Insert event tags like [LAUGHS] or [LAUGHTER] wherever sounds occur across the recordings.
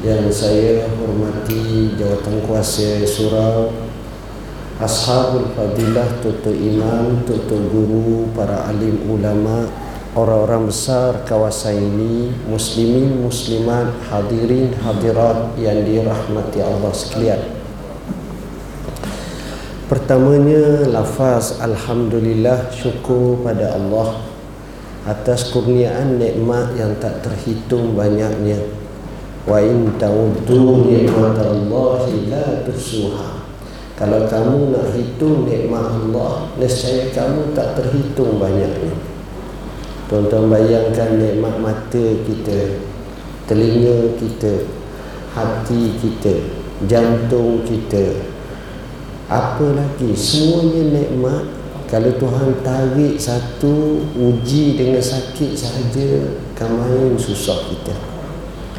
yang saya hormati jawatan kuasa surau ashabul fadilah tutu imam tutu guru para alim ulama orang-orang besar kawasan ini muslimin muslimat hadirin hadirat yang dirahmati Allah sekalian. Pertamanya lafaz alhamdulillah syukur pada Allah atas kurniaan nikmat yang tak terhitung banyaknya wa in ta'uddu ni'matallahi la tusuha kalau kamu nak hitung nikmat Allah nescaya kamu tak terhitung banyaknya. Tuan-tuan bayangkan nikmat mata kita telinga kita hati kita jantung kita. Apa lagi? Semuanya nikmat. Kalau Tuhan tarik satu uji dengan sakit saja kamain susah kita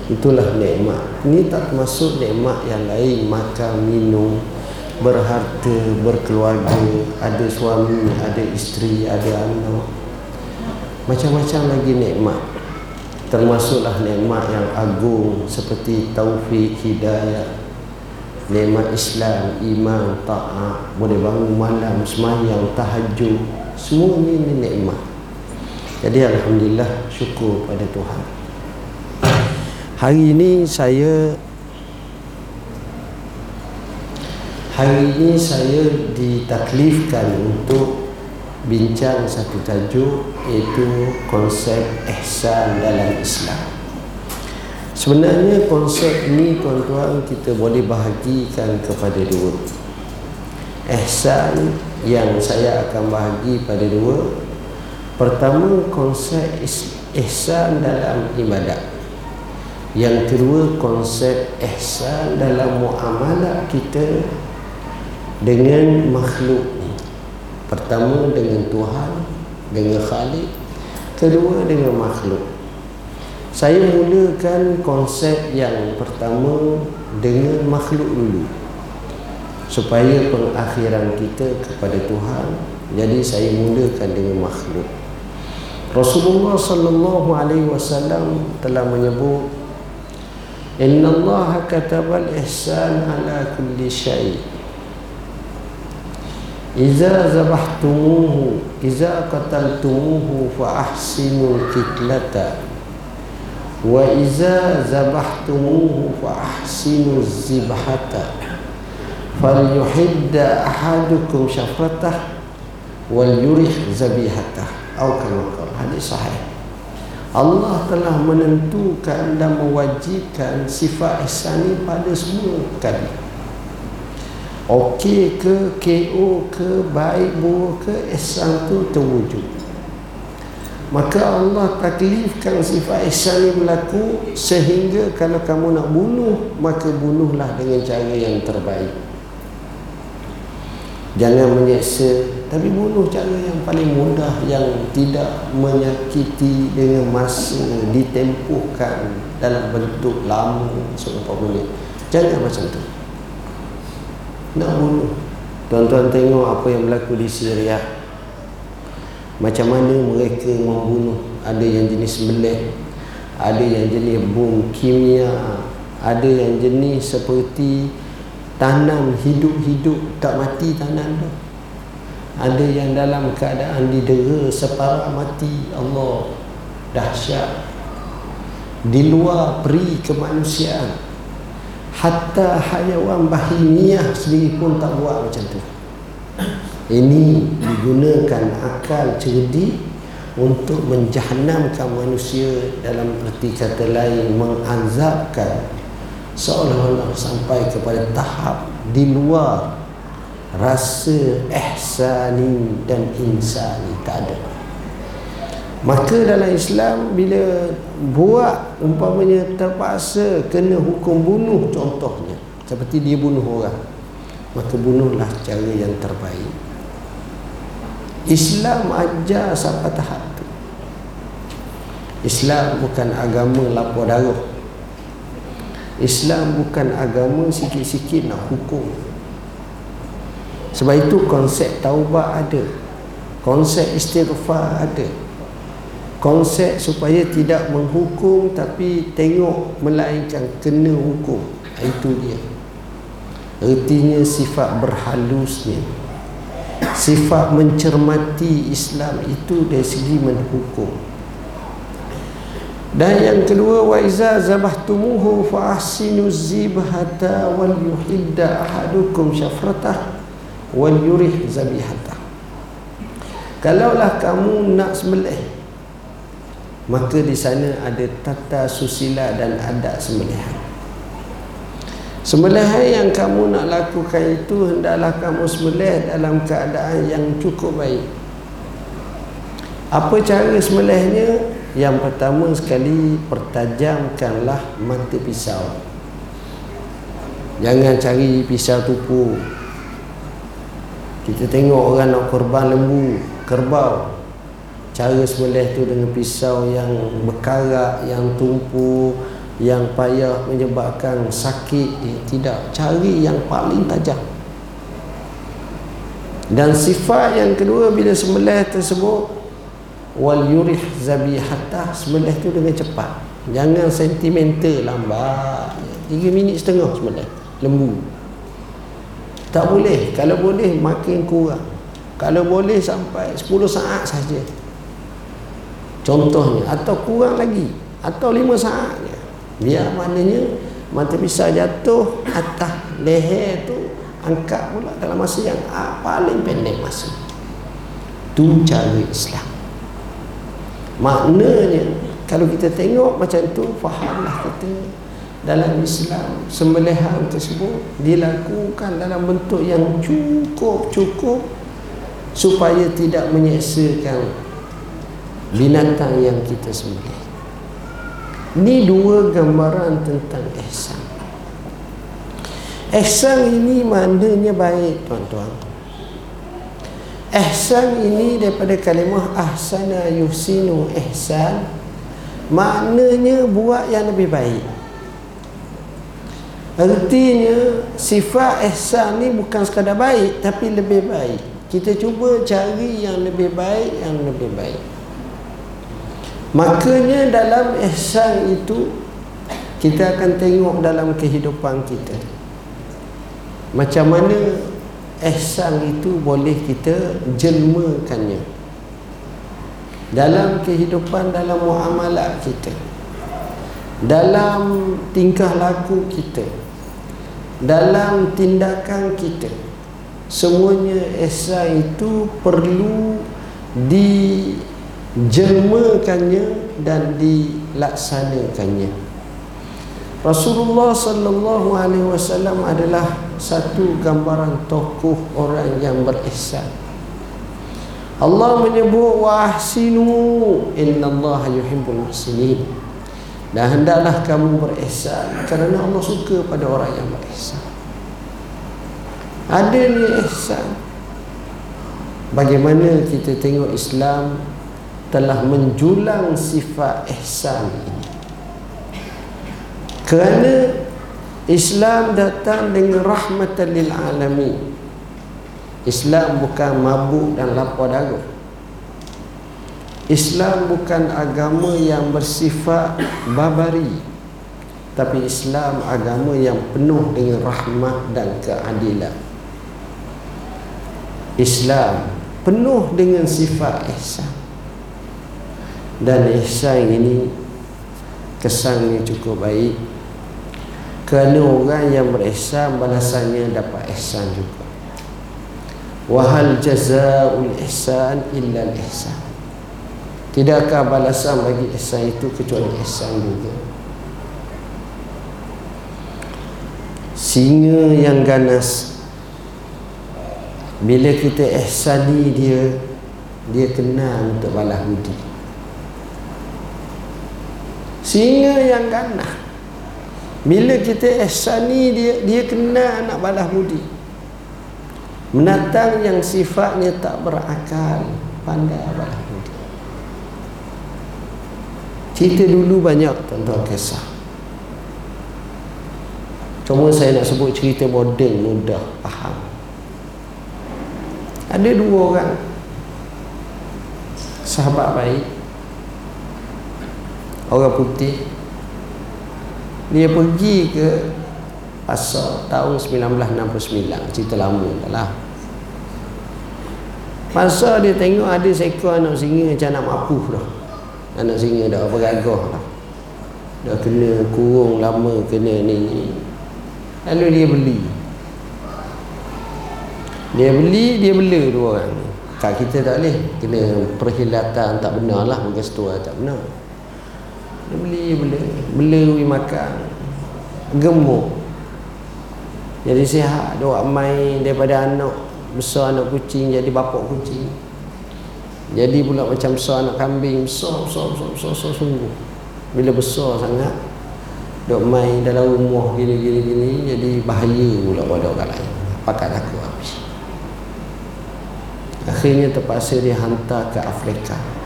itulah nikmat. Ini tak masuk nikmat yang lain. Makan minum berharta berkeluarga. Ada suami ada isteri ada anak. Macam-macam lagi nikmat. Termasuklah nikmat yang agung seperti taufik hidayah nikmat Islam, iman, ta'at, boleh bangun malam, semayang, tahajud, semua ini nikmat. Jadi Alhamdulillah syukur pada Tuhan. Hari ini saya Hari ini saya ditaklifkan untuk bincang satu tajuk iaitu konsep ihsan dalam Islam. Sebenarnya konsep ni tuan-tuan kita boleh bahagikan kepada dua. Ihsan yang saya akan bahagi pada dua. Pertama konsep ihsan dalam ibadat Yang kedua konsep ihsan dalam muamalah kita Dengan makhluk. Pertama dengan Tuhan Dengan Khalik Kedua dengan makhluk. Saya mulakan konsep yang pertama dengan makhluk dulu. Supaya pengakhiran kita kepada Tuhan. Jadi saya mulakan dengan makhluk. Rasulullah sallallahu alaihi wasallam telah menyebut Inna Allah kataba al-ihsan ala kulli syai Iza zabahtumuhu Iza qataltumuhu fa ahsinu kitlata wa iza zabahtumuhu fa ahsinu zibhata falyuhidda ahadukum syafratah wal yurih zabihatah atau kama hadis sahih Allah telah menentukan dan mewajibkan sifat ihsan pada semua kali. Okey ke KO ke baik buruk ke ihsan tu terwujud. Maka Allah taklifkan sifat ihsan ini berlaku sehingga kalau kamu nak bunuh maka bunuhlah dengan cara yang terbaik jangan menyeksa tapi bunuh cara yang paling mudah yang tidak menyakiti dengan masa ditempuhkan dalam bentuk lama seumpamanya. Jangan macam tu. Nak bunuh. Tuan-tuan tengok apa yang berlaku di Syria. Macam mana mereka membunuh. Ada yang jenis melek ada yang jenis bom kimia ada yang jenis seperti tanam hidup-hidup tak mati tanam tu. Ada yang dalam keadaan didera separah mati Allah dahsyat. Di luar peri kemanusiaan. Hatta hayawan bahimiah sendiri pun tak buat macam tu. Ini digunakan akal cerdik untuk menjahannamkan manusia dalam erti kata lain mengazabkan seolah-olah sampai kepada tahap di luar rasa ihsani dan insani tak ada. Maka dalam Islam bila buat umpamanya terpaksa kena hukum bunuh contohnya seperti dia bunuh orang maka bunuhlah cara yang terbaik. Islam ajar sampai tahap tu. Islam bukan agama lapor darah Islam bukan agama sikit-sikit nak hukum. Sebab itu konsep taubat ada. Konsep istighfar ada. Konsep supaya tidak menghukum tapi tengok melainkan kena hukum. Itu dia. Artinya sifat berhalusnya. Sifat mencermati Islam itu dari segi menhukum Dan yang kedua Wa iza zabahtumuhu fa'asinu zibhata Wal yuhidda ahadukum syafratah Wal yurih zabihata Kalaulah kamu nak sembelih Maka di sana ada tata susila dan adat sembelihan Sembelihan yang kamu nak lakukan itu hendaklah kamu sembelih dalam keadaan yang cukup baik. Apa cara sembelihnya? Yang pertama sekali pertajamkanlah mata pisau. Jangan cari pisau tupu. Kita tengok orang nak korban lembu, kerbau. Cara sembelih tu dengan pisau yang berkarat, yang tumpul, yang payah menyebabkan sakit eh, tidak cari yang paling tajam dan sifat yang kedua bila sembelih tersebut wal yurih zabihata sembelih tu dengan cepat. Jangan sentimental lambat. 3 minit setengah sembelih lembu. Tak boleh. Kalau boleh makin kurang. Kalau boleh sampai 10 saat saja. Contohnya atau kurang lagi atau 5 saat biar maknanya mata pisau jatuh atas leher tu angkat pula dalam masa yang ah, paling pendek masa. Tu cara Islam maknanya kalau kita tengok macam tu fahamlah kita dalam Islam sembelihan tersebut dilakukan dalam bentuk yang cukup-cukup supaya tidak menyeksakan binatang yang kita sembelih Ni dua gambaran tentang ihsan. Ihsan ini maknanya baik tuan-tuan. Ihsan ini daripada kalimah ahsana yuhsinu ihsan maknanya buat yang lebih baik. Artinya sifat ihsan ni bukan sekadar baik tapi lebih baik. Kita cuba cari yang lebih baik, yang lebih baik. Makanya dalam ihsan itu kita akan tengok dalam kehidupan kita. Macam mana ihsan itu boleh kita jelmakannya. Dalam kehidupan dalam muamalah kita. Dalam tingkah laku kita. Dalam tindakan kita. Semuanya ihsan itu perlu di jelmakannya dan dilaksanakannya Rasulullah sallallahu alaihi wasallam adalah satu gambaran tokoh orang yang berihsan. Allah menyebut wa ahsinu innallaha yuhibbul muhsinin. Dan hendaklah kamu berihsan kerana Allah suka pada orang yang berihsan. Adanya ihsan. Bagaimana kita tengok Islam telah menjulang sifat ihsan ini? Kerana Islam datang dengan rahmatan lil alamin. Islam bukan mabuk dan lapar darah. Islam bukan agama yang bersifat babari tapi Islam agama yang penuh dengan rahmat dan keadilan. Islam penuh dengan sifat ihsan. Dan ihsan ini kesannya cukup baik kerana orang yang berihsan balasannya dapat ihsan juga. Wahal jazaul ihsan illa ihsan. Tidakkah balasan bagi ihsan itu kecuali ihsan juga? Singa yang ganas. Bila kita ihsani dia dia kenal untuk balas budi. Singa yang ganah bila kita ihsani dia dia kena nak balas budi. Menatang yang sifatnya tak berakal pandai balas budi. Cerita dulu banyak tuan-tuan kisah. Cuma saya nak sebut cerita moden mudah faham? Ada dua orang. Sahabat baik. Orang putih dia pergi ke pasar tahun 1969 cerita lama lah pasar dia tengok ada seekor anak singa macam anak mapuh dah. Anak singa dah bergagah lah dah. Kena kurung lama kena ni, lalu dia beli. Dia beli dia bela dua orang. Kat kita tak boleh. Kena perkhidmatan tak benar lah. Bukan setua tak benar dia beli bela bela makan. Gemuk. Jadi sihat. Dia buat main daripada anak. Besar anak kucing jadi bapak kucing. Jadi pula macam besar anak kambing. Besar besar besar besar, besar, sungguh. Bila besar sangat duk main dalam rumah gini gini gini jadi bahaya pula pada orang lain. Pakat aku habis. Akhirnya terpaksa dia hantar ke Afrika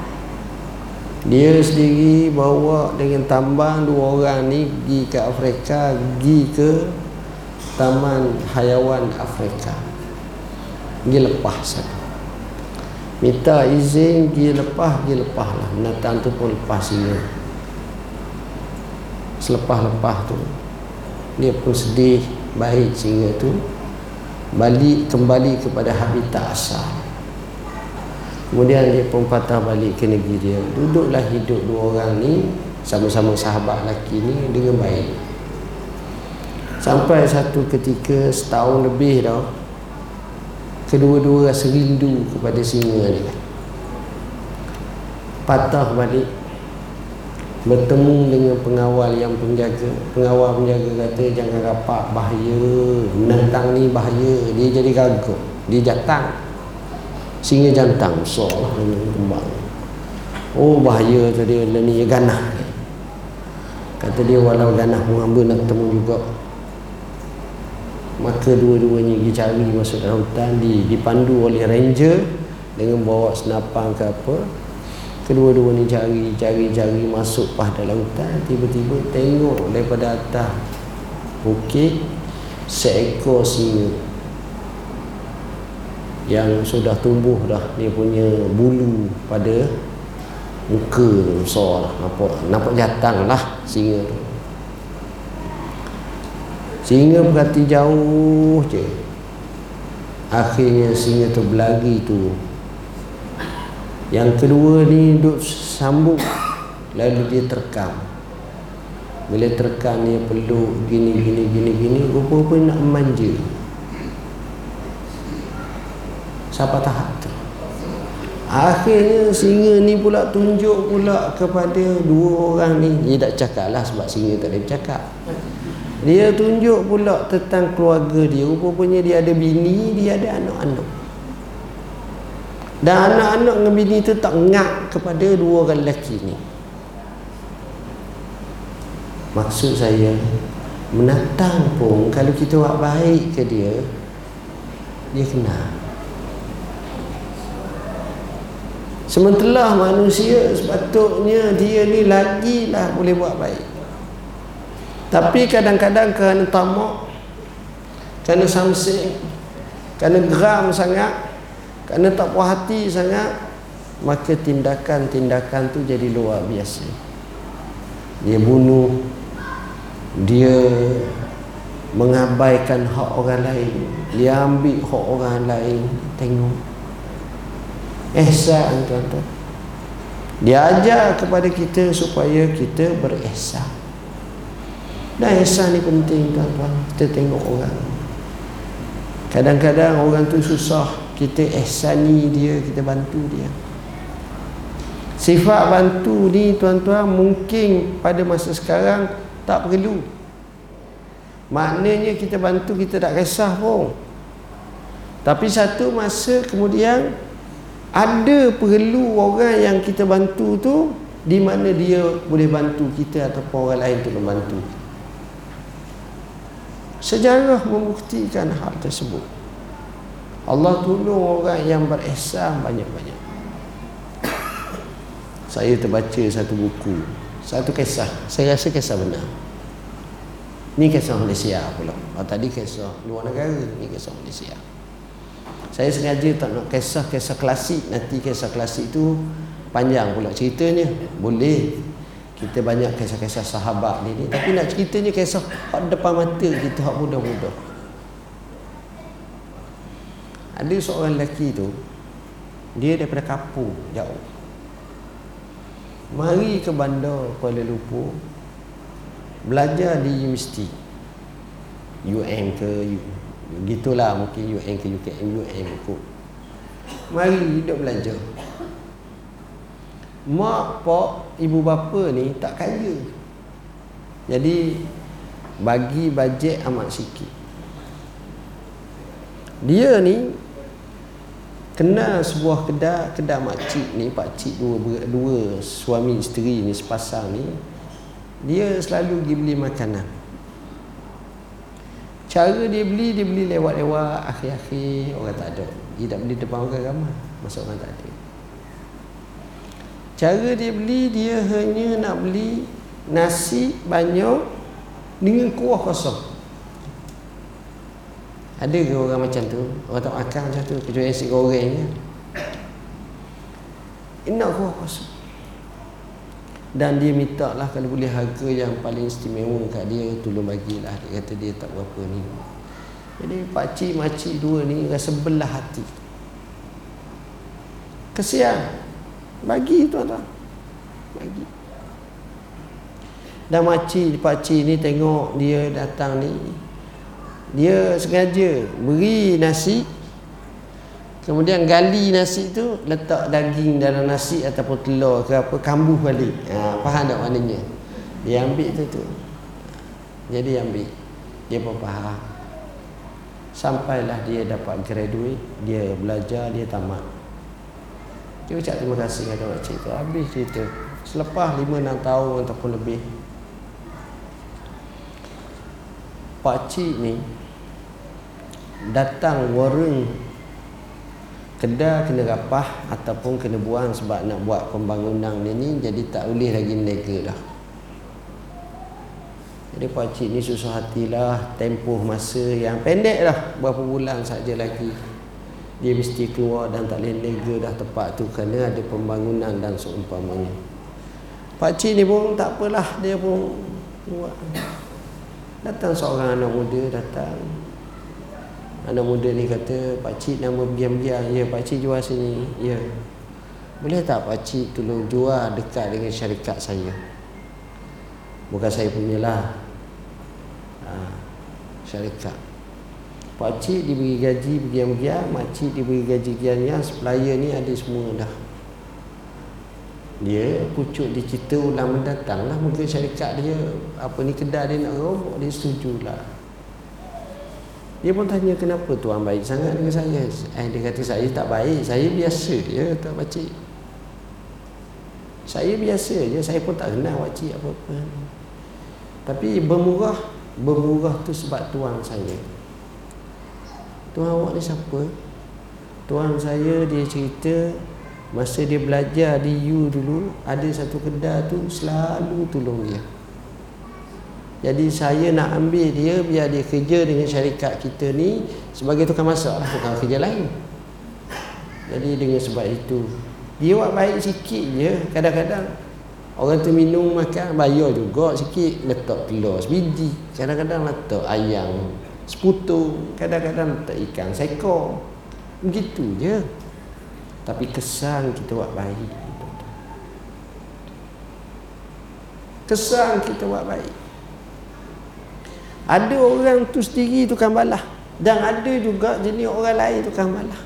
dia sendiri bawa dengan tambang dua orang ni pergi ke Afrika pergi ke Taman Hayawan Afrika. Pergi lepas satu minta izin pergi lepas pergi lepas lah binatang tu pun lepas singa selepas-lepas tu dia pun sedih baik singa tu balik kembali kepada habitat asal Kemudian dia pun patah balik ke negeri dia. Duduklah hidup dua orang ni Sama-sama sahabat lelaki ni dengan baik. Sampai satu ketika setahun lebih dah Kedua-dua rasa rindu kepada singa ni. Patah balik Bertemu dengan pengawal yang penjaga. Pengawal penjaga kata jangan rapat bahaya. Menentang ni bahaya. Dia jadi gagak Dia jatang singa jantan besar lah kembang. Oh bahaya tadi ni ganah. Kata dia walau ganah mengambil nak ketemu juga. Maka dua-duanya pergi cari masuk dalam hutan di, dipandu oleh ranger dengan bawa senapang ke apa. Kedua-dua ni cari cari cari masuk pas dalam hutan. Tiba-tiba tengok daripada atas bukit seekor singa yang sudah tumbuh dah dia punya bulu pada muka besar lah. Nampak, nampak jatang lah singa tu. Singa berhati jauh je. Akhirnya singa tu berlari tu. Yang kedua ni duduk sambung lalu dia terkam. Bila terkam dia peluk gini gini gini gini rupa-rupa nak manja sampai tahap tu? Akhirnya singa ni pula tunjuk pula kepada dua orang ni. Dia tak cakap lah sebab singa tak boleh bercakap. Dia tunjuk pula tentang keluarga dia. Rupanya dia ada bini dia ada anak-anak. Dan anak-anak dengan bini tu tak ngak kepada dua orang lelaki ni. Maksud saya menatang pun kalau kita buat baik ke dia dia kenal Sementara manusia sepatutnya dia ni lagi lah boleh buat baik. Tapi kadang-kadang kerana tamak, kerana samsing, kerana geram sangat, kerana tak puas hati sangat, maka tindakan-tindakan tu jadi luar biasa. Dia bunuh, dia mengabaikan hak orang lain, dia ambil hak orang lain, tengok ihsan tuan-tuan. Dia ajar kepada kita supaya kita berihsan. Dan ihsan ni penting tuan-tuan. Kita tengok orang. Kadang-kadang orang tu susah. Kita ihsani dia kita bantu dia. Sifat bantu ni tuan-tuan mungkin pada masa sekarang tak perlu. Maknanya kita bantu kita tak kisah pun. Tapi satu masa kemudian ada perlu orang yang kita bantu tu di mana dia boleh bantu kita ataupun orang lain tu membantu. Sejarah membuktikan hal tersebut. Allah tolong orang yang berihsan banyak-banyak. Saya terbaca satu buku satu kisah. Saya rasa kisah benar. Ni kisah Malaysia pula. Oh, tadi kisah luar negara ni kisah Malaysia saya sengaja tak nak kisah-kisah klasik. Nanti kisah klasik tu panjang pula ceritanya. Boleh. Kita banyak kisah-kisah sahabat ni, ni. Tapi nak ceritanya kisah hak depan mata kita hak muda-muda. Ada seorang lelaki tu dia daripada kampung jauh. Mari ke bandar Kuala Lumpur belajar di universiti. UM ke gitulah mungkin UM ke UKM UM kot mari hidup belajar. Mak pak ibu bapa ni tak kaya. Jadi bagi bajet amat sikit. Dia ni kenal sebuah kedai kedai makcik ni pak cik dua dua suami isteri ni sepasang ni dia selalu pergi beli makanan cara dia beli dia beli lewat-lewat akhir-akhir orang tak ada dia tak beli depan orang ramai masa orang tak ada Cara dia beli dia hanya nak beli nasi banyak dengan kuah kosong. Ada ke orang macam tu? Orang tak makan macam tu kecuali nasi goreng je. Nak kuah kosong. Dan dia minta lah kalau boleh harga yang paling istimewa kat dia tolong bagilah. Dia kata dia tak berapa ni. Jadi pakcik makcik dua ni rasa belah hati. Kesian. Bagi tuan-tuan. Bagi. Dan makcik, pakcik ni tengok dia datang ni. Dia sengaja beri nasi. Kemudian gali nasi tu letak daging dalam nasi ataupun telur ke apa kambuh balik. Ha, faham tak maknanya? Dia ambil tu tu. Jadi ambil. Dia pun faham. Sampailah dia dapat graduate, dia belajar, dia tamat. Dia ucap terima kasih kepada makcik tu Habis cerita Selepas 5-6 tahun ataupun lebih Pakcik ni Datang warung Kedai kena rapah Ataupun kena buang sebab nak buat pembangunan ni ni Jadi tak boleh lagi nega dah Jadi pakcik ni susah hatilah Tempoh masa yang pendek lah. Berapa bulan saja lagi. Dia mesti keluar dan tak boleh lega dah tempat tu kerana ada pembangunan dan seumpamanya. Pakcik ni pun tak apalah dia pun keluar datang seorang anak muda datang anak muda ni kata pakcik nama biam-biam ya pakcik jual sini. Ya. Boleh tak pakcik tolong jual dekat dengan syarikat saya? Bukan saya punya lah. Ha, syarikat. Pakcik diberi gaji bergiam-giam Makcik diberi gaji bergiam-giam Supplier ni ada semua dah. Dia pucuk dia cerita ulang mendatang lah Mungkin syarikat dia. Apa ni kedai dia nak rombok Dia setuju lah Dia pun tanya kenapa tuan baik sangat dengan saya? Eh, Dia kata saya tak baik Saya biasa je tak pakcik Saya biasa je Saya pun tak kenal pakcik apa-apa. Tapi bermurah Bermurah tu sebab tuan saya. Tuan awak ni siapa? Tuan saya dia cerita Masa dia belajar di U dulu Ada satu kedai tu selalu tolong dia Jadi saya nak ambil dia Biar dia kerja dengan syarikat kita ni Sebagai tukang masak lah Bukan kerja lain. Jadi dengan sebab itu Dia buat baik sikit je Kadang-kadang. Orang tu minum makan Bayar juga sikit Letak telur sebiji Kadang-kadang letak ayam seputu kadang-kadang letak ikan seko begitu je. Tapi kesan kita buat baik. Kesan kita buat baik ada orang tu sendiri tukang balah dan ada juga jenis orang lain tukang balah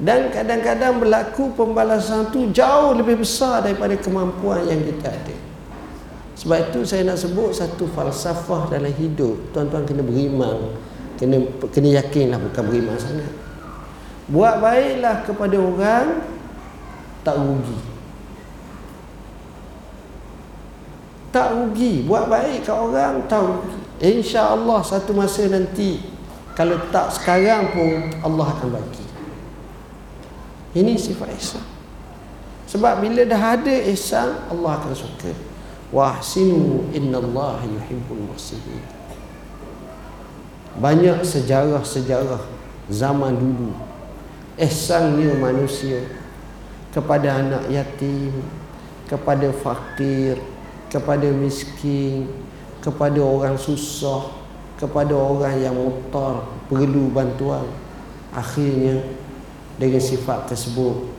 dan kadang-kadang berlaku pembalasan tu jauh lebih besar daripada kemampuan yang kita ada sebab itu saya nak sebut satu falsafah dalam hidup. Tuan-tuan kena beriman. Kena kena yakinlah bukan beriman sangat. Buat baiklah kepada orang tak rugi. Tak rugi. Buat baik ke orang tak rugi. insya Allah satu masa nanti kalau tak sekarang pun Allah akan bagi. Ini sifat ihsan. Sebab bila dah ada ihsan Allah akan suka. Wahsinu innallaha yuhibbul muhsinin. Banyak sejarah-sejarah zaman dulu. Ihsannya manusia kepada anak yatim kepada fakir kepada miskin kepada orang susah kepada orang yang mutar perlu bantuan. Akhirnya dengan sifat tersebut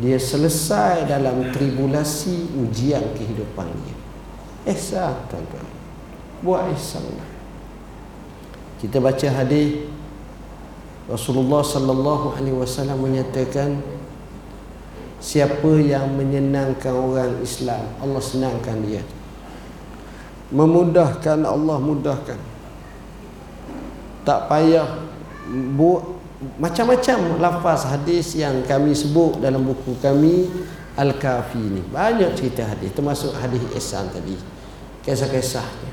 dia selesai dalam tribulasi ujian kehidupan dia. Ihsan tuan-tuan. Buat ihsan. Kita baca hadis. Rasulullah sallallahu alaihi wasallam menyatakan siapa yang menyenangkan orang Islam Allah senangkan dia. Memudahkan Allah mudahkan. Tak payah buat macam-macam lafaz hadis yang kami sebut dalam buku kami Al-Kafi ni. Banyak cerita hadis termasuk hadis ihsan tadi. Kisah-kisahnya.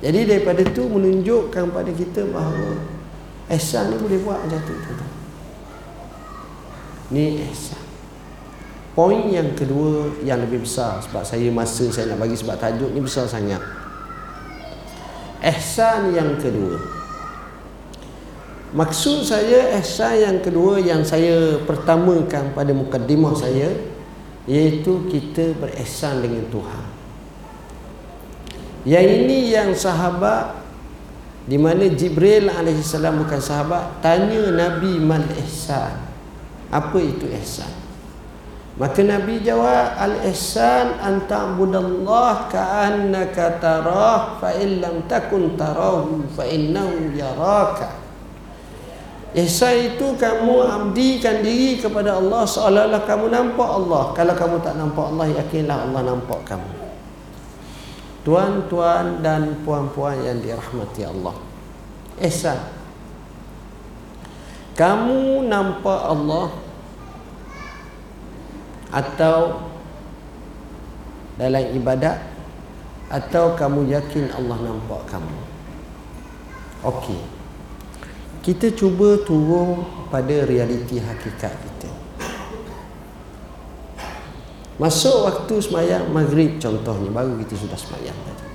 Jadi daripada tu menunjukkan pada kita bahawa ihsan ni boleh buat macam tu ni ihsan poin yang kedua yang lebih besar sebab saya masa saya nak bagi sebab tajuk ni besar sangat. Ihsan yang kedua. Maksud saya ihsan yang kedua yang saya pertamakan pada mukaddimah saya iaitu kita berihsan dengan Tuhan. Yang ini yang sahabat di mana Jibril AS bukan sahabat tanya Nabi mal ihsan. Apa itu ihsan maka Nabi jawab al ihsan an ta'budallah ka'annaka tarah fa in lam takun tarahu fa innahu yaraka Ihsan itu kamu abdikan diri kepada Allah seolah-olah kamu nampak Allah. Kalau kamu tak nampak Allah, yakinlah Allah nampak kamu. Tuan-tuan dan puan-puan yang dirahmati Allah. Ihsan. Kamu nampak Allah atau dalam ibadat atau kamu yakin Allah nampak kamu. Okey. Kita cuba turun pada realiti hakikat kita. Masuk waktu semayang maghrib contohnya Baru kita sudah semayang tadi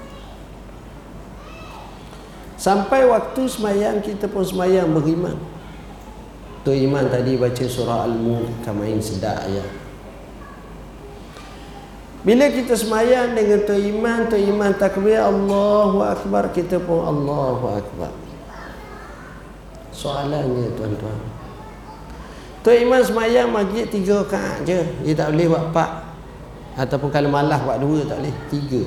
Sampai waktu semayang kita pun semayang beriman Tu iman tadi baca surah Al-Mulk Kamain sedap ayat Bila kita semayang dengan tu iman Tu iman takbir Allahu Akbar Kita pun Allahu Akbar. Soalannya tuan-tuan. Tu iman semayang maghrib tiga rakaat je. Dia tak boleh buat empat. Ataupun kalau malas buat dua tak boleh. Tiga.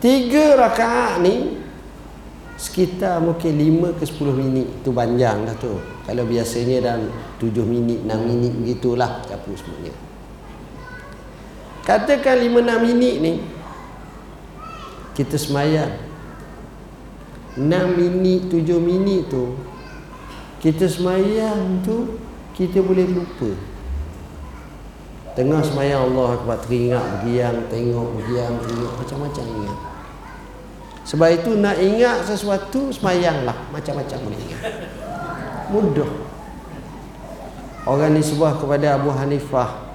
Tiga rakaat ni Sekitar mungkin lima ke sepuluh minit Itu panjang dah tu. Kalau biasanya dalam tujuh minit, enam minit Begitulah. Capu semuanya Katakan lima enam minit ni Kita semayang. Enam minit, tujuh minit tu Kita semayang tu Kita boleh lupa. Tengah semayang Allah Akbar teringat bergiang Tengok bergiang tengok Macam-macam ingat. Sebab itu nak ingat sesuatu Semayang lah Macam-macam boleh ingat. Mudah. Orang ni sebuah kepada Abu Hanifah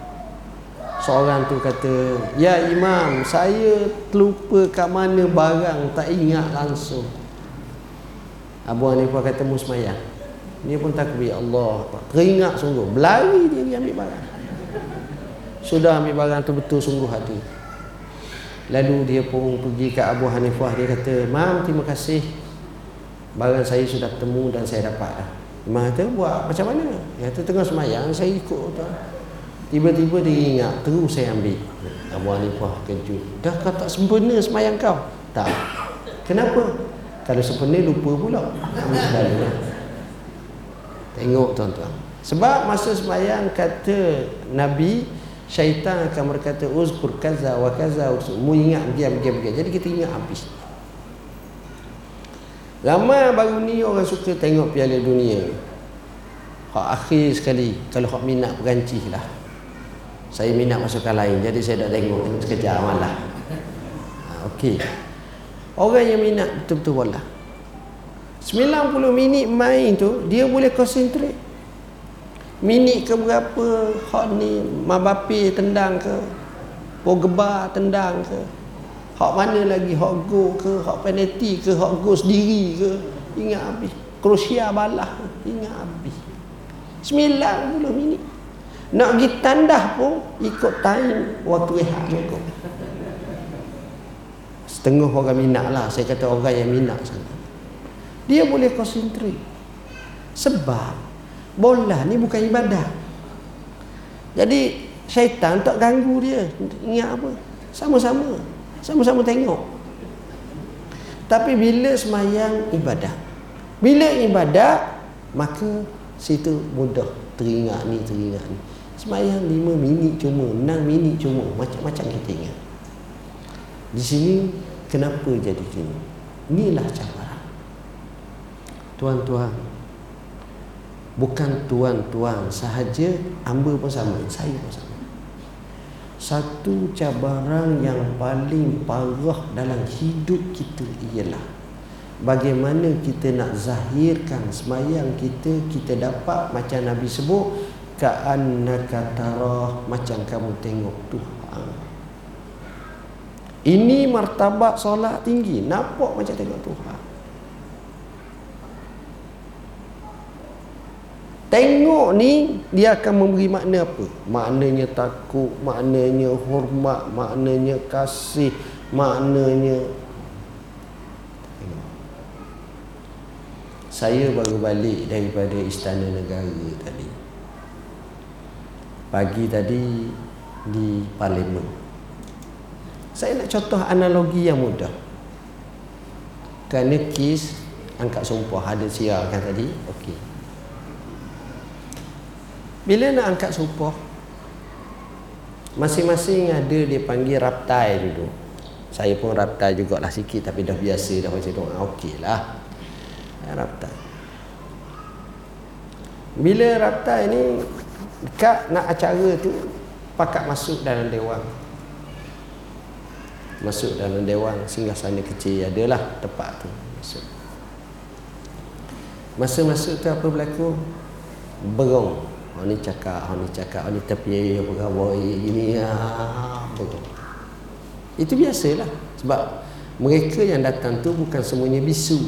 Seorang tu kata Ya Imam Saya terlupa kat mana barang Tak ingat langsung. Abu Hanifah kata Mu semayang. Dia pun takbir Allah Teringat sungguh. Berlari dia pergi ambil barang. Sudah ambil barang tu betul sungguh hati. Lalu dia pun pergi ke Abu Hanifah dia kata mam terima kasih. Barang saya sudah temu dan saya dapat dah Imam kata buat macam mana? Dia kata tengah semayang saya ikut. tu tiba-tiba dia ingat terus saya ambil. Abu Hanifah kejut dah kau tak sempurna semayang kau. Tak. Kenapa? Kalau sempurna lupa pula. [LAUGHS] Tengok tuan-tuan. Sebab masa semayang kata Nabi syaitan akan berkata uzkur kaza wa kaza mu ingat diam diam diam jadi kita ingat habis. Ramai baru ni orang suka tengok piala dunia. Hak akhir sekali kalau hak minat perancis lah saya minat pasukan lain jadi saya dah tengok sekejap malah. Ha, okey orang yang minat betul-betul bola 90 minit main tu dia boleh concentrate minit ke berapa hak ni Mabapi tendang ke Pogba tendang ke hak mana lagi hak go ke hak penalty ke hak go sendiri ke ingat habis. Kroasia balah ingat habis. 90 minit nak pergi tandah pun ikut time waktu rehat cukup. Setengah orang minat lah. Saya kata orang yang minat sangat. Dia boleh konsentrate sebab bola ni bukan ibadah. Jadi syaitan tak ganggu dia. Ingat apa? Sama-sama. Sama-sama tengok. Tapi bila semayang ibadah. Bila ibadah maka situ mudah. Teringat ni teringat ni semayang 5 minit cuma 6 minit cuma. Macam-macam kita ingat. Di sini kenapa jadi gini inilah cabaran. Tuan-tuan bukan tuan-tuan sahaja hamba pun sama saya pun sama. Satu cabaran yang paling parah dalam hidup kita ialah bagaimana kita nak zahirkan semayang kita kita dapat macam Nabi sebut ka'annaka tarah macam kamu tengok Tuhan ini martabat solat tinggi nampak macam tengok Tuhan Tengok ni dia akan memberi makna apa? Maknanya takut, maknanya hormat, maknanya kasih, maknanya Saya baru balik daripada istana negara tadi. Pagi tadi di parlimen. Saya nak contoh analogi yang mudah. Kerana kes angkat sumpah ada siarkan tadi. Okey. Bila nak angkat sumpah Masing-masing ada dia panggil raptai dulu Saya pun raptai jugalah sikit Tapi dah biasa dah macam tu ah, Okey lah Raptai Bila raptai ni Dekat nak acara tu Pakat masuk dalam dewan Masuk dalam dewan Singgah sana kecil adalah tempat tu. Masuk. Masa masuk tu apa berlaku? Berong. Orang ni cakap, orang ni cakap, orang ni tepi apa khabar ini apa Itu biasalah sebab mereka yang datang tu bukan semuanya bisu.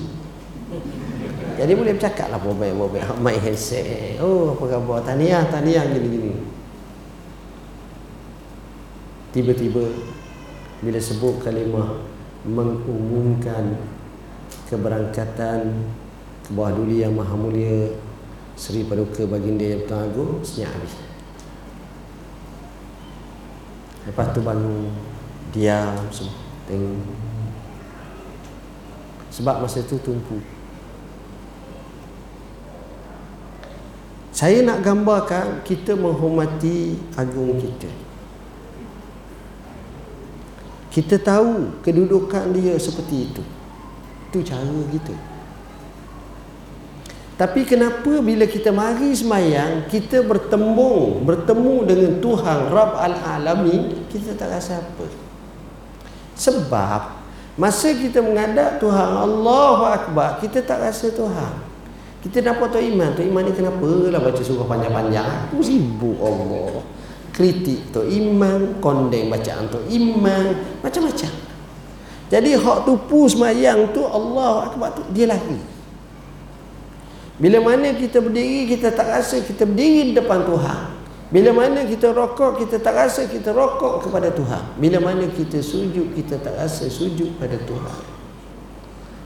Jadi boleh bercakap lah baik my handset. Oh apa khabar? Tahniah, tahniah gini-gini. Tiba-tiba bila sebut kalimah mengumumkan keberangkatan ke bawah duli yang maha mulia Seri Paduka Baginda yang Tuan Agung senyap habis. Lepas tu bangun diam semua tengok. Sebab masa tu tumpu. Saya nak gambarkan kita menghormati agung kita. Kita tahu kedudukan dia seperti itu. Itu cara kita. Tapi kenapa bila kita mari semayang Kita bertembung Bertemu dengan Tuhan Rabb Al-Alamin Kita tak rasa apa Sebab Masa kita menghadap Tuhan Allahu Akbar Kita tak rasa Tuhan Kita dapat tu iman Tu iman ni kenapa lah baca surah panjang-panjang Aku sibuk Allah Kritik tu iman Kondeng bacaan tu iman Macam-macam Jadi hak tupu semayang tu Allahu Akbar tu Dia lagi bila mana kita berdiri kita tak rasa kita berdiri di depan Tuhan. Bila mana kita rokok kita tak rasa kita rokok kepada Tuhan. Bila mana kita sujud kita tak rasa sujud pada Tuhan.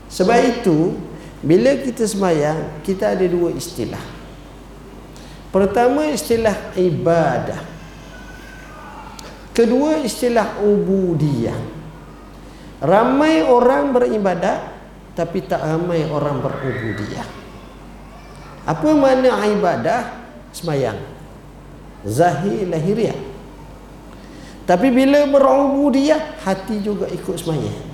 Sebab itu bila kita semayang kita ada dua istilah. Pertama istilah ibadah. Kedua istilah ubudiyah. Ramai orang beribadat tapi tak ramai orang berubudiyah. Apa makna ibadah? Semayang. Zahir lahiriah. Tapi bila berubudiyah, hati juga ikut semayang.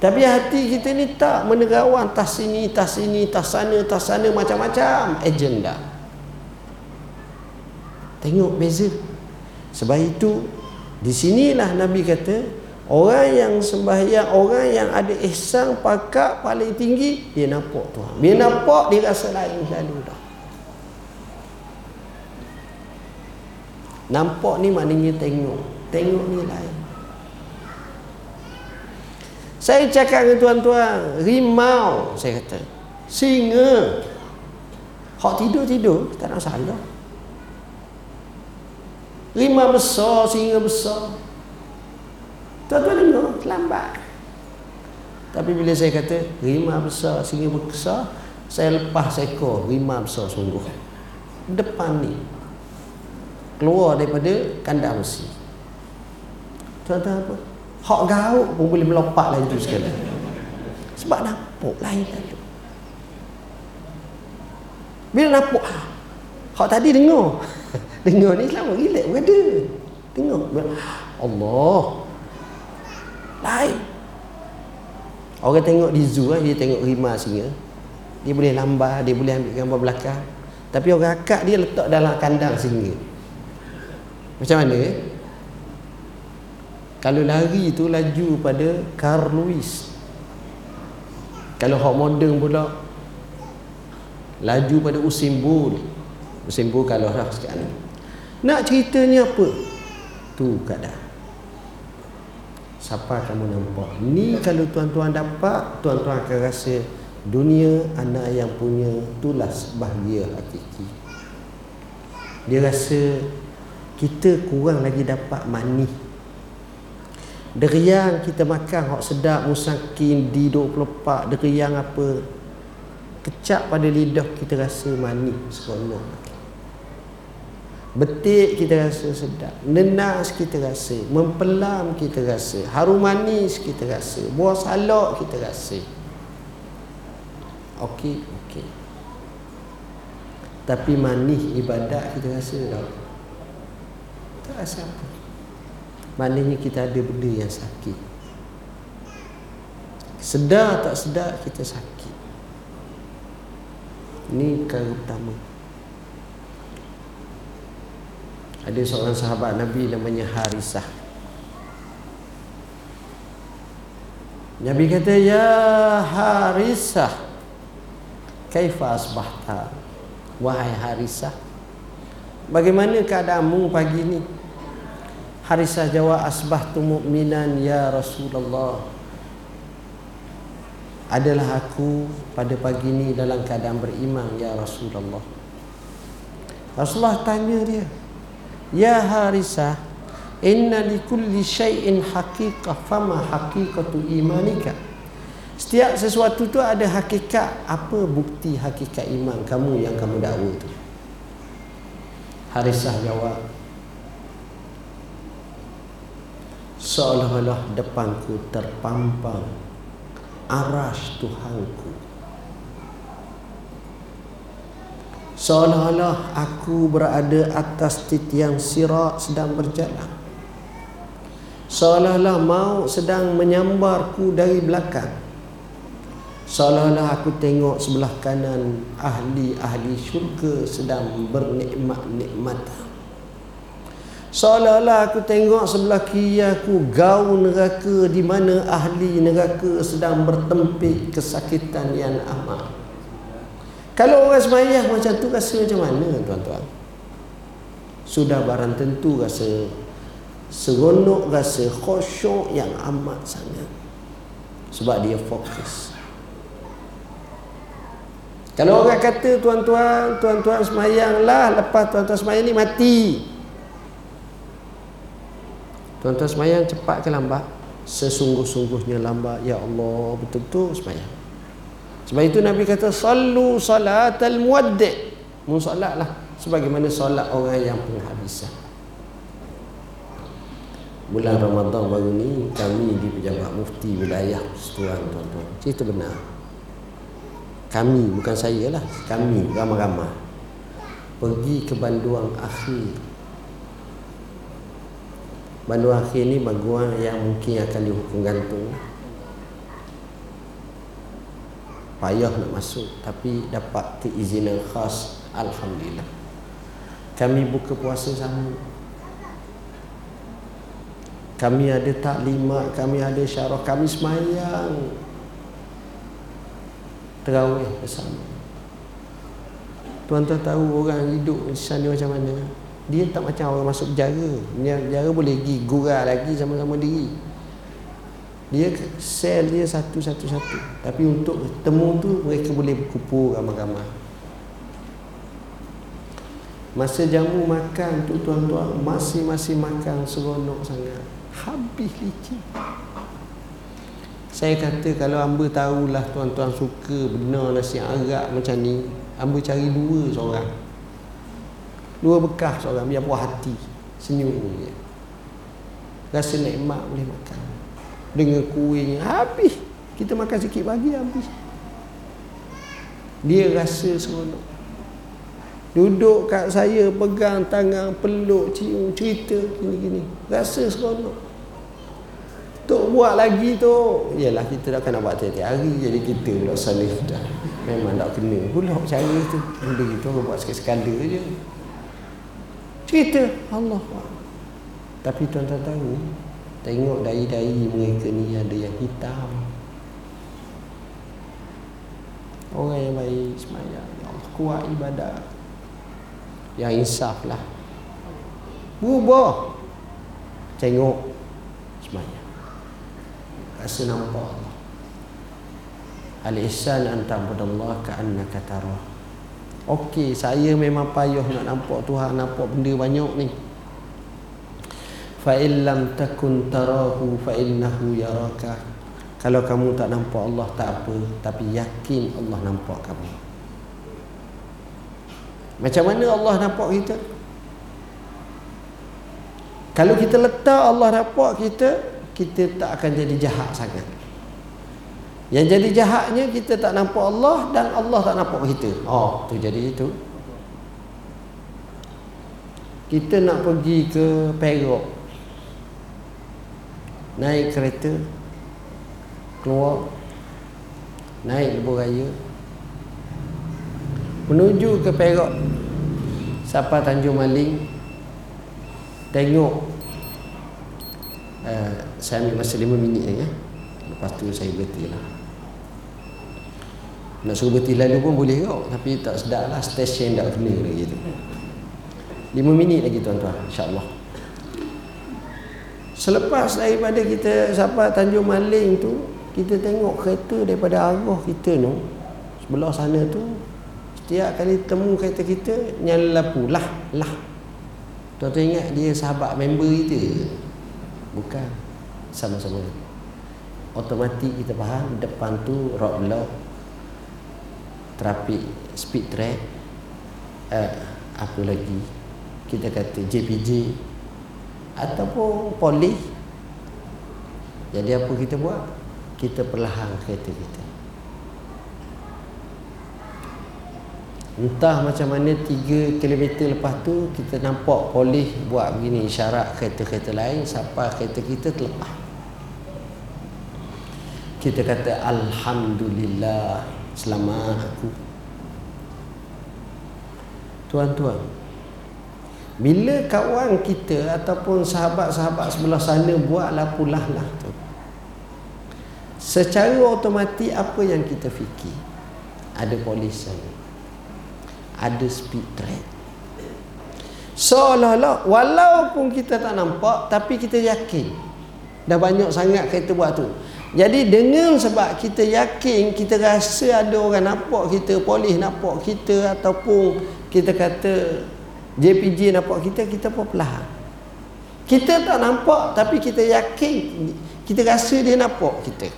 Tapi hati kita ni tak menerawang tas sini, tas sini, tas sana, tas sana, macam-macam agenda. Tengok beza. Sebab itu, di sinilah Nabi kata, Orang yang sembahyang, orang yang ada ihsan pakat paling tinggi, dia nampak Tuhan. Dia nampak, dia rasa lain selalu dah. Nampak ni maknanya tengok. Tengok ni lain. Saya cakap dengan tuan-tuan, rimau, saya kata. Singa. Hak tidur-tidur, tak nak salah. Rimau besar, singa besar. Tuan-tuan dengar, lambat. Tapi bila saya kata, rimau besar, singa besar, saya lepas seekor rimau besar sungguh. Depan ni. Keluar daripada kandang besi. Tuan-tuan apa? Hak gauk pun boleh melompat laju sekali. Sebab nampak lain laju. Bila nampak, ha, hak tadi dengar. [LAUGHS] dengar ni selama relax pun ada. Dengar. Allah. Lain. Orang tengok di zoo, eh, dia tengok rimah singa. Dia boleh lambar, dia boleh ambil gambar belakang. Tapi orang akak dia letak dalam kandang singa. Macam mana eh? Kalau lari tu laju pada Carl Lewis. Kalau hak modern pula laju pada Usain Bolt. Usain Bolt kalau dah sekarang. Nak ceritanya apa? Tu keadaan. Siapa kamu nampak? Ni kalau tuan-tuan dapat, tuan-tuan akan rasa dunia anak yang punya tulas bahagia hakiki. Dia rasa kita kurang lagi dapat manis Deriang kita makan hok sedap musakin di 24 deriang apa kecap pada lidah kita rasa manis seronok. Betik kita rasa sedap, nenas kita rasa, mempelam kita rasa, harum manis kita rasa, buah salak kita rasa. Okey, okey. Tapi manis ibadat kita rasa tak? Tak rasa apa. Maknanya kita ada benda yang sakit. Sedar tak sedar kita sakit. Ini perkara pertama. Ada seorang sahabat Nabi namanya Harisah. Nabi kata Ya Harisah Kaifa asbahta? Wahai Harisah Bagaimana keadaanmu pagi ini Harisah jawab asbahtu mu'minan ya Rasulullah. Adalah aku pada pagi ini dalam keadaan beriman ya Rasulullah. Rasulullah tanya dia Ya Harisah Inna li kulli syai'in haqiqah Fama haqiqatu imanika? Setiap sesuatu tu ada hakikat. Apa bukti hakikat iman kamu yang kamu dakwa tu? Harisah jawab seolah-olah depanku terpampang aras Tuhanku. Seolah-olah aku berada atas titian sirat sedang berjalan. Seolah-olah mau sedang menyambarku dari belakang. Seolah-olah aku tengok sebelah kanan ahli-ahli syurga sedang bernikmat-nikmatan Seolah-olah aku tengok sebelah kiri aku gaun neraka di mana ahli neraka sedang bertempik kesakitan yang amat. Kalau orang semayah macam tu rasa macam mana tuan-tuan? Sudah barang tentu rasa seronok, rasa khusyuk yang amat sangat. Sebab dia fokus. Kalau orang kata tuan-tuan, tuan-tuan semayanglah lepas tuan-tuan semayang ni mati. Tuan-tuan semayang cepat ke lambat? Sesungguh-sungguhnya lambat. Ya Allah, betul-betul semayang. Sebab itu Nabi kata, Sallu salatal muwaddi' Musalatlah sebagaimana solat orang yang penghabisan. Bulan Ramadan baru ni kami di pejabat mufti wilayah Setuan tuan-tuan. Cerita benar. Kami bukan saya lah, kami ramai-ramai pergi ke banduan akhir Bandu akhir ni baguan yang mungkin akan dihukum gantung. Payah nak masuk Tapi dapat keizinan khas Alhamdulillah. Kami buka puasa sama. Kami ada taklimat kami ada syarah kami semayang. Terawih bersama. Tuan-tuan tahu orang hidup di sana macam mana dia tak macam orang masuk penjara. Penjara boleh pergi gurau lagi sama-sama diri. Dia sel dia satu-satu-satu. Tapi untuk temu tu mereka boleh berkumpul ramai-ramai. Masa jamu makan tu tuan-tuan masih-masih makan seronok sangat. Habis licin saya kata kalau hamba tahulah tuan-tuan suka benar nasi Arab macam ni hamba cari dua seorang dua bekas seorang biar puas hati senyum je rasa nikmat boleh makan. Dengan kuihnya habis. Kita makan sikit pagi habis. Dia rasa seronok. Duduk kat saya pegang tangan peluk cium cerita gini-gini. Rasa seronok. Tok buat lagi tu Yalah kita dah nak buat tiap-tiap hari Jadi kita pula sana dah. Memang tak kena pula cara tu. Benda gitu orang buat sekali-sekala je Cerita. Allah Tapi tuan-tuan tahu Tengok dahi-dahi mereka ni ada yang hitam. Orang yang baik semayang. Ya Allah kuat ibadah Yang insaf lah. Berubah. Tengok semayang. Rasa nampak. Al-ihsan an ta'budallah ka'annaka tarah Okey, saya memang payah nak nampak Tuhan nampak benda banyak ni. Fa illam takun tarahu fa innahu yaraka. Kalau kamu tak nampak Allah tak apa, tapi yakin Allah nampak kamu. Macam mana Allah nampak kita? Kalau kita letak Allah nampak kita, kita tak akan jadi jahat sangat yang jadi jahatnya kita tak nampak Allah dan Allah tak nampak kita. Oh tu jadi itu. Kita nak pergi ke Perak. Naik kereta. Keluar. Naik lebuh raya. Menuju ke Perak. Sampai Tanjung Maling? Tengok. Uh, saya ambil masa 5 minit lagi ya. lepas tu saya berhenti lah nak suruh berhenti lalu pun boleh kau tapi tak sedap lah stesen tak kena lagi tu 5 minit lagi tuan-tuan insyaAllah. Selepas daripada kita sampai Tanjung Maling tu kita tengok kereta daripada arah kita tu sebelah sana tu setiap kali temu kereta kita nyala lampu lah lah. Tuan-tuan ingat dia sahabat member kita bukan. Sama-sama. Otomatik kita faham depan tu road block traffic speed track uh, apa lagi? Kita kata JPJ ataupun polis. Jadi apa kita buat? Kita perlahan kereta kita. Entah macam mana 3 km lepas tu kita nampak polis buat begini isyarat kereta-kereta lain sampai kereta kita terlepas. Kita kata Alhamdulillah selamat aku. Tuan-tuan bila kawan kita ataupun sahabat-sahabat sebelah sana buatlah pulah lah tu secara otomatik apa yang kita fikir? Ada polis ada speed trap. Seolah-olah walaupun kita tak nampak tapi kita yakin. Dah banyak sangat kereta buat tu jadi dengan sebab kita yakin kita rasa ada orang nampak kita, polis nampak kita ataupun kita kata JPJ nampak kita, kita pun perlahan. Kita tak nampak tapi kita yakin kita rasa dia nampak kita.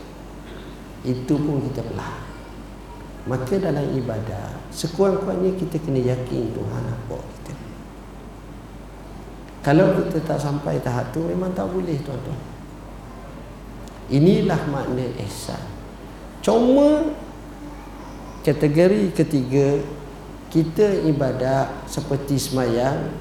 Itu pun kita perlahan. Maka dalam ibadah sekurang-kurangnya kita kena yakin Tuhan nampak kita. Kalau kita tak sampai tahap tu memang tak boleh tuan-tuan. Inilah makna ihsan. Cuma kategori ketiga kita ibadat seperti semayang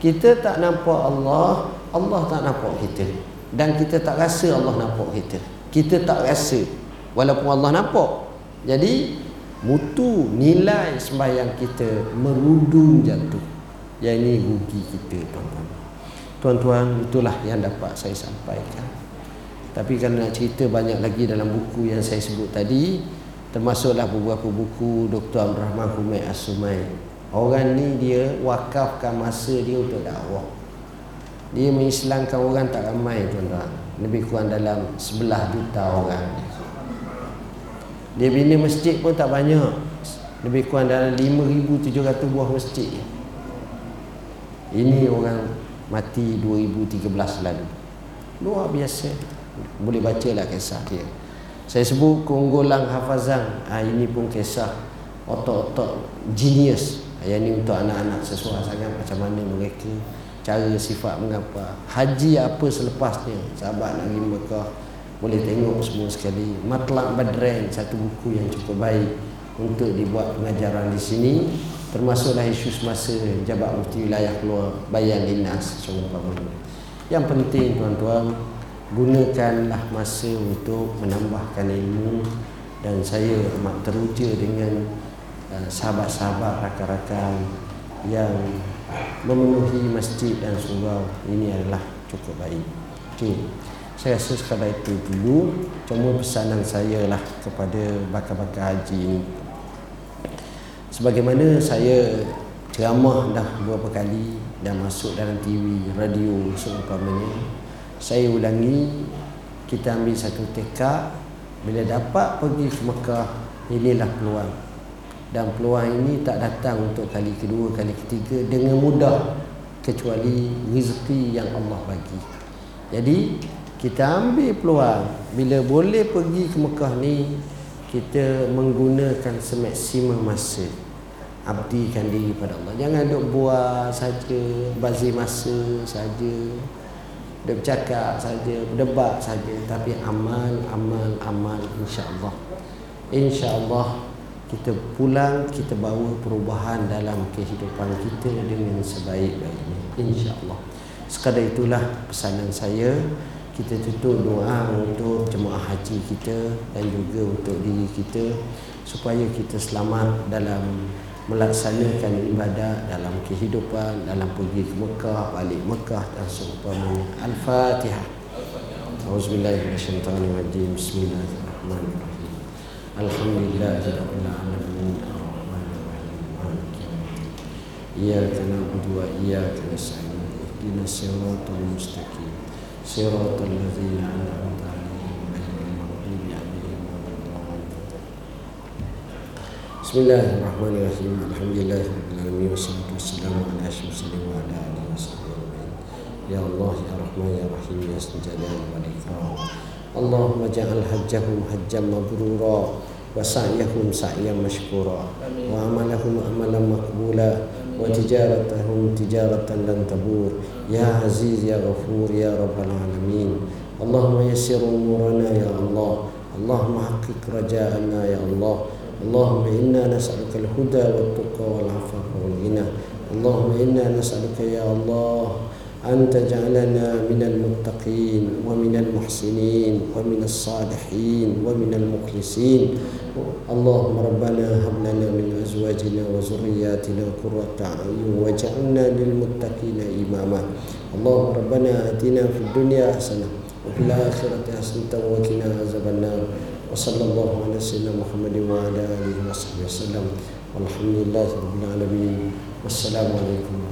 kita tak nampak Allah Allah tak nampak kita. Dan kita tak rasa Allah nampak kita. Kita tak rasa walaupun Allah nampak. Jadi mutu nilai sembahyang kita merudum jatuh. Yang ini rugi kita tuan-tuan. Tuan-tuan itulah yang dapat saya sampaikan tapi kalau nak cerita banyak lagi dalam buku yang saya sebut tadi termasuklah beberapa buku Dr. Abdul Rahman Humaid As-Sumai. Orang ni dia wakafkan masa dia untuk dakwah. Dia mengislamkan orang tak ramai tuan-tuan. Lebih kurang dalam 11 juta orang. Dia bina masjid pun tak banyak. Lebih kurang dalam 5,700 buah masjid. Ini orang mati 2013 lalu. Luar biasa boleh baca lah kisah. Dia saya sebut keunggulan hafazan. Ha, ini pun kisah otak-otak genius. Yang ini untuk anak-anak sesuai sangat macam mana mereka cara sifat mengapa. Haji apa selepasnya? Sahabat Nabi Mekah. Boleh tengok semua sekali. Matlak Badren satu buku yang cukup baik untuk dibuat pengajaran di sini. Termasuklah isu semasa jabat mufti wilayah keluar bayan dinas seumpamanya yang penting tuan-tuan gunakanlah masa untuk menambahkan ilmu dan saya amat teruja dengan uh, sahabat-sahabat rakan-rakan yang memenuhi masjid dan surau ini adalah cukup baik. Okay. Saya rasa sekadar itu dulu cuma pesanan saya lah kepada bakal-bakal haji ini. Sebagaimana saya ceramah dah beberapa kali dan masuk dalam TV, radio seumpamanya, saya ulangi kita ambil satu tekad bila dapat pergi ke Mekah inilah peluang dan peluang ini tak datang untuk kali kedua, kali ketiga dengan mudah kecuali rezeki yang Allah bagi. Jadi kita ambil peluang bila boleh pergi ke Mekah ni kita menggunakan semaksimum masa abdikan diri pada Allah. Jangan duk buat saja, bazir masa saja. Duk bercakap saja, berdebat saja tapi amal, amal, amal insya-Allah. Insya-Allah kita pulang kita bawa perubahan dalam kehidupan kita dengan sebaik-baiknya. Insyaallah. Sekadar itulah pesanan saya. Kita tutup doa untuk jemaah haji kita dan juga untuk diri kita supaya kita selamat dalam melaksanakan ibadat dalam kehidupan dalam pergi ke Mekah balik Mekah dan seumpamanya al-Fatihah Auzubillahiminasyaitanirrajim Bismillahirrahmanirrahim الحمد لله رب العالمين الرحمن الرحيم مالك يوم الدين إياك نعبد وإياك نستعين اهدنا الصراط المستقيم صراط الذين أنعمت بسم الله الرحمن الرحيم. الحمد لله رب العالمين والصلاة والسلام على أشرف المرسلين وعلى آله وصحبه أجمعين. يا الله يا رحمن يا رحيم يا ذا الجلال والإكرام. اللهم اجعل حجهم حجا مبرورا وسعيهم سعيا مشكورا. وعملهم عملا مقبولا. وتجارتهم تجارة لن تبور. يا عزيز يا غفور يا رب العالمين. اللهم يسر أمورنا يا الله. اللهم حقق رجاءنا يا الله. اللهم إنا نسألك الهدى والتقى والعفاف والغنى اللهم إنا نسألك يا الله أن تجعلنا من المتقين ومن المحسنين ومن الصالحين ومن المخلصين اللهم ربنا هب لنا من أزواجنا وذرياتنا قرة أعين واجعلنا للمتقين إماما اللهم ربنا آتنا في الدنيا حسنة وفي الآخرة حسنة وقنا عذاب النار وصلى الله على سيدنا محمد وعلى آله وصحبه وسلم. والحمد لله رب العالمين. والسلام عليكم.